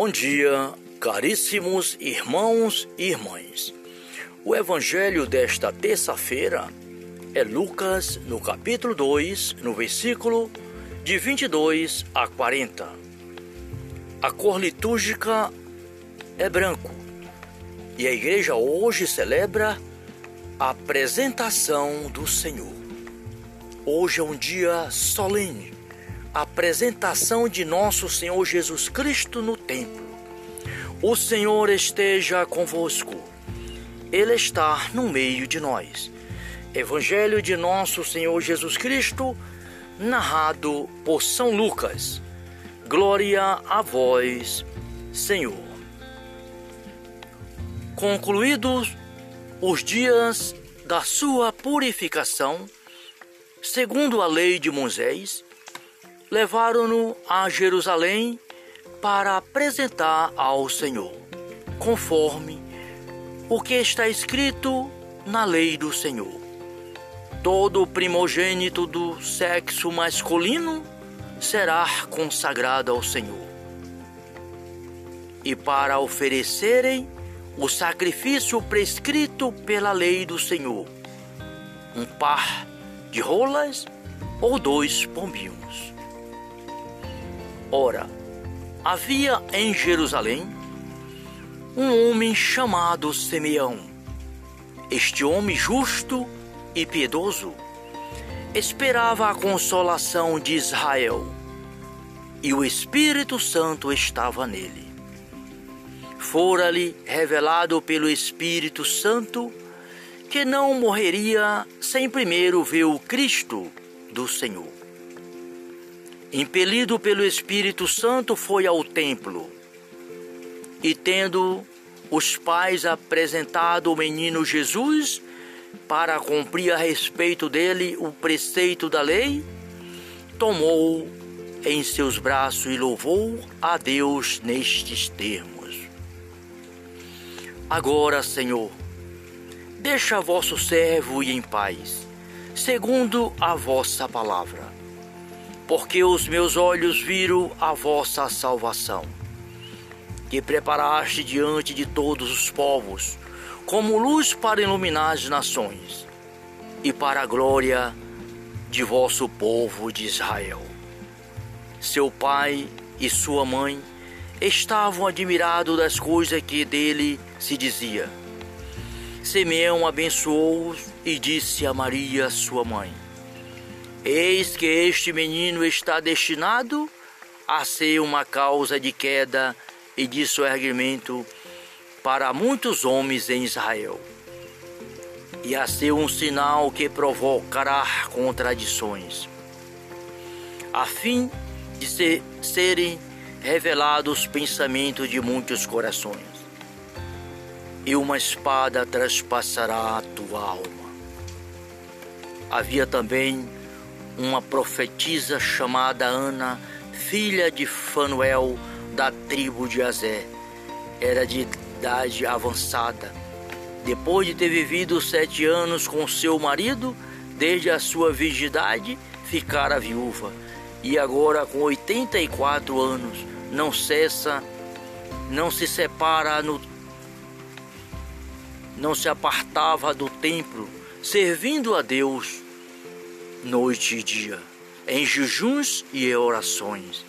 Bom dia, caríssimos irmãos e irmãs. O evangelho desta terça-feira é Lucas, no capítulo 2, no versículo de 22 a 40. A cor litúrgica é branco e a igreja hoje celebra a apresentação do Senhor. Hoje é um dia solene, apresentação de nosso Senhor Jesus Cristo no templo. O Senhor esteja convosco, Ele está no meio de nós. Evangelho de nosso Senhor Jesus Cristo, narrado por São Lucas. Glória a vós, Senhor. Concluídos os dias da sua purificação, segundo a lei de Moisés, levaram-no a Jerusalém para apresentar ao Senhor, conforme o que está escrito na lei do Senhor. Todo primogênito do sexo masculino será consagrado ao Senhor. E para oferecerem o sacrifício prescrito pela lei do Senhor, um par de rolas ou dois pombinhos. Ora, havia em Jerusalém um homem chamado Simeão. Este homem justo e piedoso esperava a consolação de Israel e o Espírito Santo estava nele. Fora-lhe revelado pelo Espírito Santo que não morreria sem primeiro ver o Cristo do Senhor. Impelido pelo Espírito Santo, foi ao templo. E, tendo os pais apresentado o menino Jesus para cumprir a respeito dele o preceito da lei, tomou em seus braços e louvou a Deus nestes termos: Agora, Senhor, deixa vosso servo ir em paz, segundo a vossa palavra porque os meus olhos viram a vossa salvação, que preparaste diante de todos os povos, como luz para iluminar as nações, e para a glória de vosso povo de Israel. Seu pai e sua mãe estavam admirados das coisas que dele se dizia. Simeão abençoou e disse a Maria, sua mãe: Eis que este menino está destinado a ser uma causa de queda e de soerguimento para muitos homens em Israel, e a ser um sinal que provocará contradições, a fim de ser, serem revelados os pensamentos de muitos corações, e uma espada traspassará a tua alma. Havia também uma profetisa chamada Ana, filha de Fanuel, da tribo de Azé. Era de idade avançada. Depois de ter vivido sete anos com seu marido, desde a sua virgindade, ficara viúva. E agora, com 84 anos, não cessa, não se separa no não se apartava do templo, servindo a Deus noite e dia, em jejuns e orações.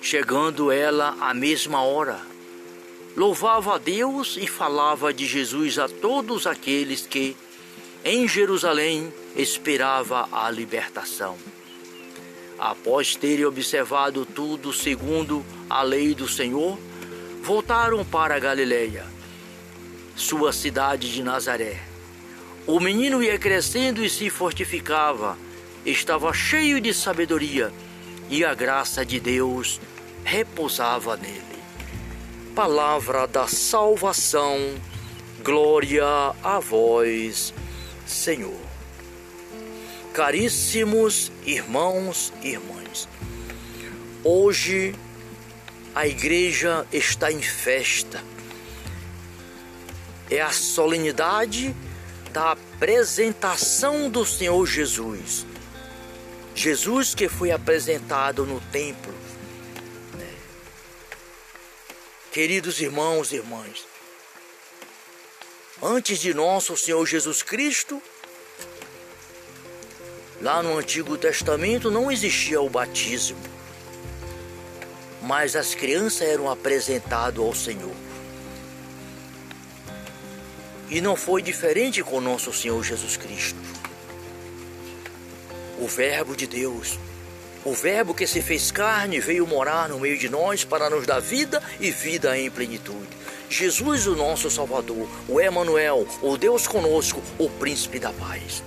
Chegando ela à mesma hora, louvava a Deus e falava de Jesus a todos aqueles que, em Jerusalém, esperava a libertação. Após terem observado tudo segundo a lei do Senhor, voltaram para Galiléia, sua cidade de Nazaré o menino ia crescendo e se fortificava, estava cheio de sabedoria e a graça de Deus repousava nele. Palavra da salvação, glória a vós, Senhor. Caríssimos irmãos e irmãs, hoje a igreja está em festa. É a solenidade da apresentação do Senhor Jesus. Jesus que foi apresentado no templo. Queridos irmãos e irmãs, antes de nosso Senhor Jesus Cristo, lá no Antigo Testamento não existia o batismo, mas as crianças eram apresentadas ao Senhor. E não foi diferente com nosso Senhor Jesus Cristo. O Verbo de Deus, o Verbo que se fez carne, veio morar no meio de nós para nos dar vida e vida em plenitude. Jesus, o nosso Salvador, o Emanuel, o Deus conosco, o Príncipe da Paz.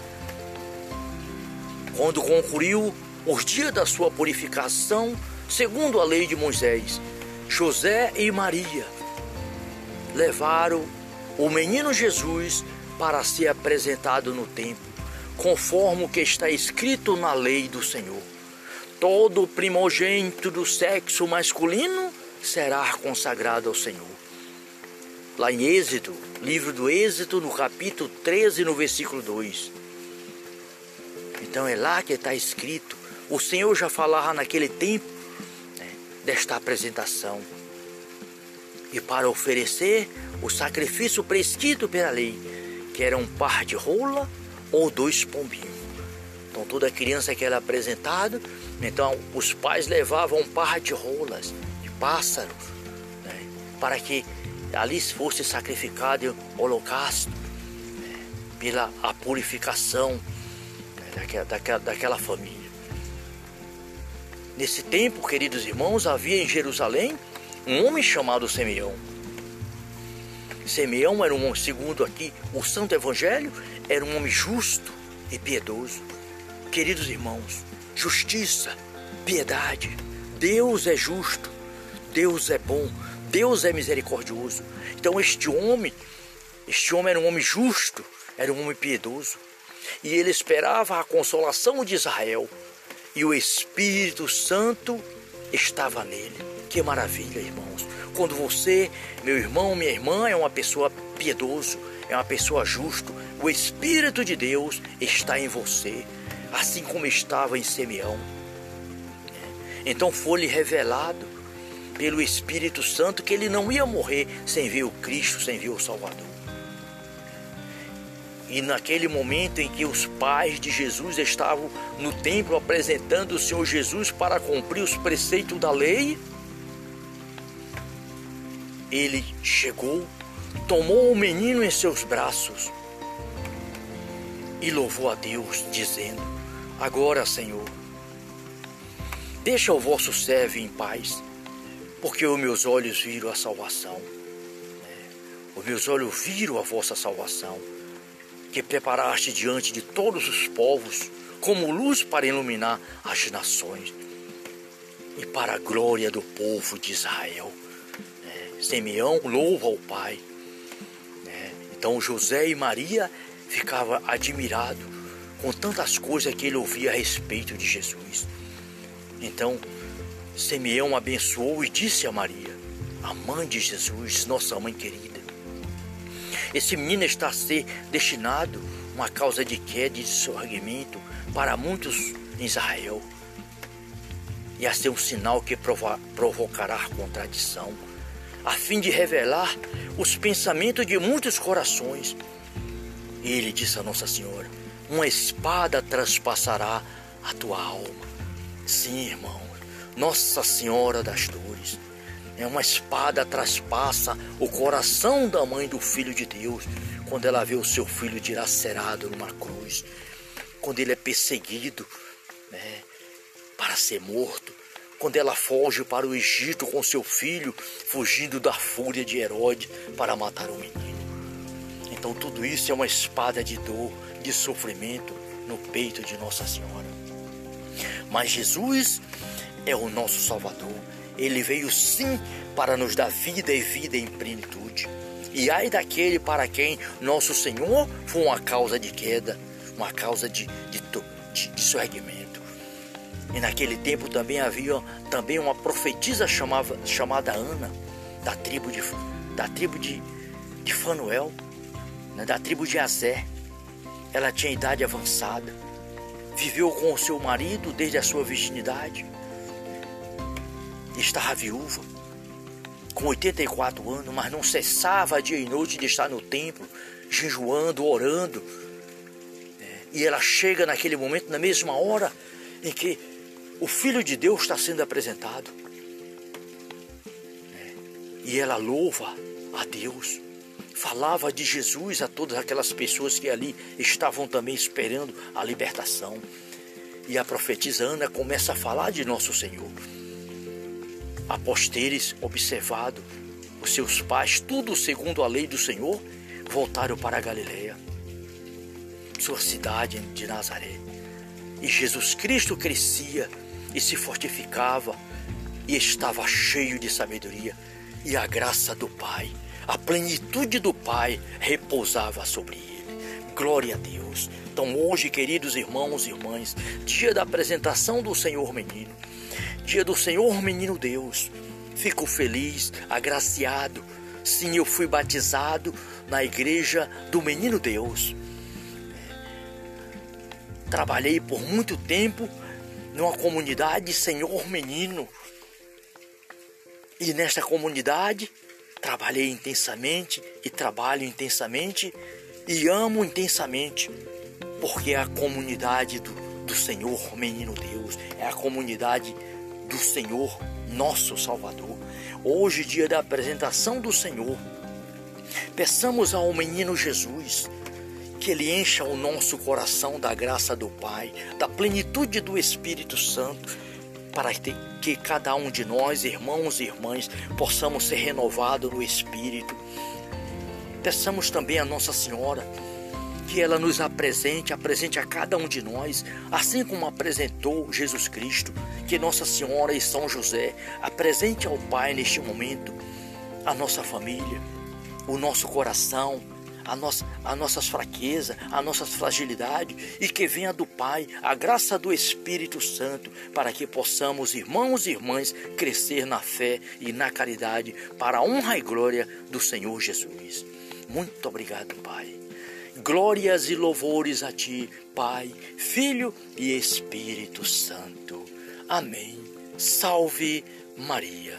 Quando concluiu os dias da sua purificação, segundo a lei de Moisés, José e Maria levaram o menino Jesus para ser apresentado no templo, conforme o que está escrito na lei do Senhor. Todo primogênito do sexo masculino será consagrado ao Senhor lá em Êxodo, livro do Êxodo, no capítulo 13, no versículo 2. Então é lá que está escrito. O Senhor já falava naquele tempo né, desta apresentação. E para oferecer o sacrifício prescrito pela lei, que era um par de rola ou dois pombinhos. Então toda criança que era apresentada, então os pais levavam um par de rolas, de pássaro, né, para que ali fosse sacrificado o holocausto né, pela a purificação né, daquela, daquela, daquela família. Nesse tempo, queridos irmãos, havia em Jerusalém um homem chamado Simeão. Simeão era um homem, segundo aqui o Santo Evangelho, era um homem justo e piedoso. Queridos irmãos, justiça, piedade, Deus é justo, Deus é bom, Deus é misericordioso. Então este homem, este homem era um homem justo, era um homem piedoso. E ele esperava a consolação de Israel. E o Espírito Santo estava nele. Que maravilha, irmãos. Quando você, meu irmão, minha irmã, é uma pessoa piedoso, é uma pessoa justa, o Espírito de Deus está em você, assim como estava em Simeão. Então foi-lhe revelado pelo Espírito Santo que ele não ia morrer sem ver o Cristo, sem ver o Salvador. E naquele momento em que os pais de Jesus estavam no templo apresentando o Senhor Jesus para cumprir os preceitos da lei, ele chegou, tomou o menino em seus braços e louvou a Deus, dizendo: Agora, Senhor, deixa o vosso servo em paz porque os meus olhos viram a salvação. Né? Os meus olhos viram a vossa salvação, que preparaste diante de todos os povos, como luz para iluminar as nações e para a glória do povo de Israel. Simeão louva o Pai. Né? Então José e Maria ficavam admirados com tantas coisas que ele ouvia a respeito de Jesus. Então, Simeão abençoou e disse a Maria, a mãe de Jesus, nossa mãe querida: Esse menino está a ser destinado uma causa de queda e de sorrimento para muitos em Israel, e a ser um sinal que provo provocará contradição, a fim de revelar os pensamentos de muitos corações. E ele disse a Nossa Senhora: Uma espada transpassará a tua alma. Sim, irmão nossa Senhora das Dores. É uma espada traspassa o coração da mãe do Filho de Deus quando ela vê o seu filho dilacerado numa cruz, quando ele é perseguido né, para ser morto, quando ela foge para o Egito com seu filho, fugindo da fúria de Herodes para matar o menino. Então tudo isso é uma espada de dor, de sofrimento no peito de Nossa Senhora. Mas Jesus é o nosso Salvador. Ele veio sim para nos dar vida e vida em plenitude. E ai daquele para quem nosso Senhor foi uma causa de queda, uma causa de, de, de, de. E naquele tempo também havia também uma profetisa chamava, chamada Ana, da tribo de, da tribo de, de Fanuel, né, da tribo de Azé. Ela tinha idade avançada, viveu com o seu marido desde a sua virginidade estava viúva, com 84 anos, mas não cessava dia e noite de estar no templo, jejuando, orando. É, e ela chega naquele momento, na mesma hora em que o Filho de Deus está sendo apresentado. É, e ela louva a Deus, falava de Jesus a todas aquelas pessoas que ali estavam também esperando a libertação. E a profetisa Ana começa a falar de nosso Senhor. Após teres observado os seus pais, tudo segundo a lei do Senhor, voltaram para a Galiléia, sua cidade de Nazaré. E Jesus Cristo crescia e se fortificava e estava cheio de sabedoria e a graça do Pai, a plenitude do Pai repousava sobre ele. Glória a Deus. Então, hoje, queridos irmãos e irmãs, dia da apresentação do Senhor Menino, dia do Senhor Menino Deus, fico feliz, agraciado. Sim, eu fui batizado na igreja do Menino Deus. Trabalhei por muito tempo numa comunidade Senhor Menino. E nesta comunidade trabalhei intensamente e trabalho intensamente e amo intensamente, porque é a comunidade do, do Senhor, menino Deus, é a comunidade do Senhor, nosso Salvador. Hoje, dia da apresentação do Senhor, peçamos ao menino Jesus que ele encha o nosso coração da graça do Pai, da plenitude do Espírito Santo, para que cada um de nós, irmãos e irmãs, possamos ser renovados no Espírito. Peçamos também a Nossa Senhora que ela nos apresente, apresente a cada um de nós, assim como apresentou Jesus Cristo, que Nossa Senhora e São José apresente ao Pai neste momento a nossa família, o nosso coração, a, nossa, a nossas fraquezas, a nossas fragilidades e que venha do Pai a graça do Espírito Santo para que possamos, irmãos e irmãs, crescer na fé e na caridade para a honra e glória do Senhor Jesus. Muito obrigado, Pai. Glórias e louvores a Ti, Pai, Filho e Espírito Santo. Amém. Salve Maria.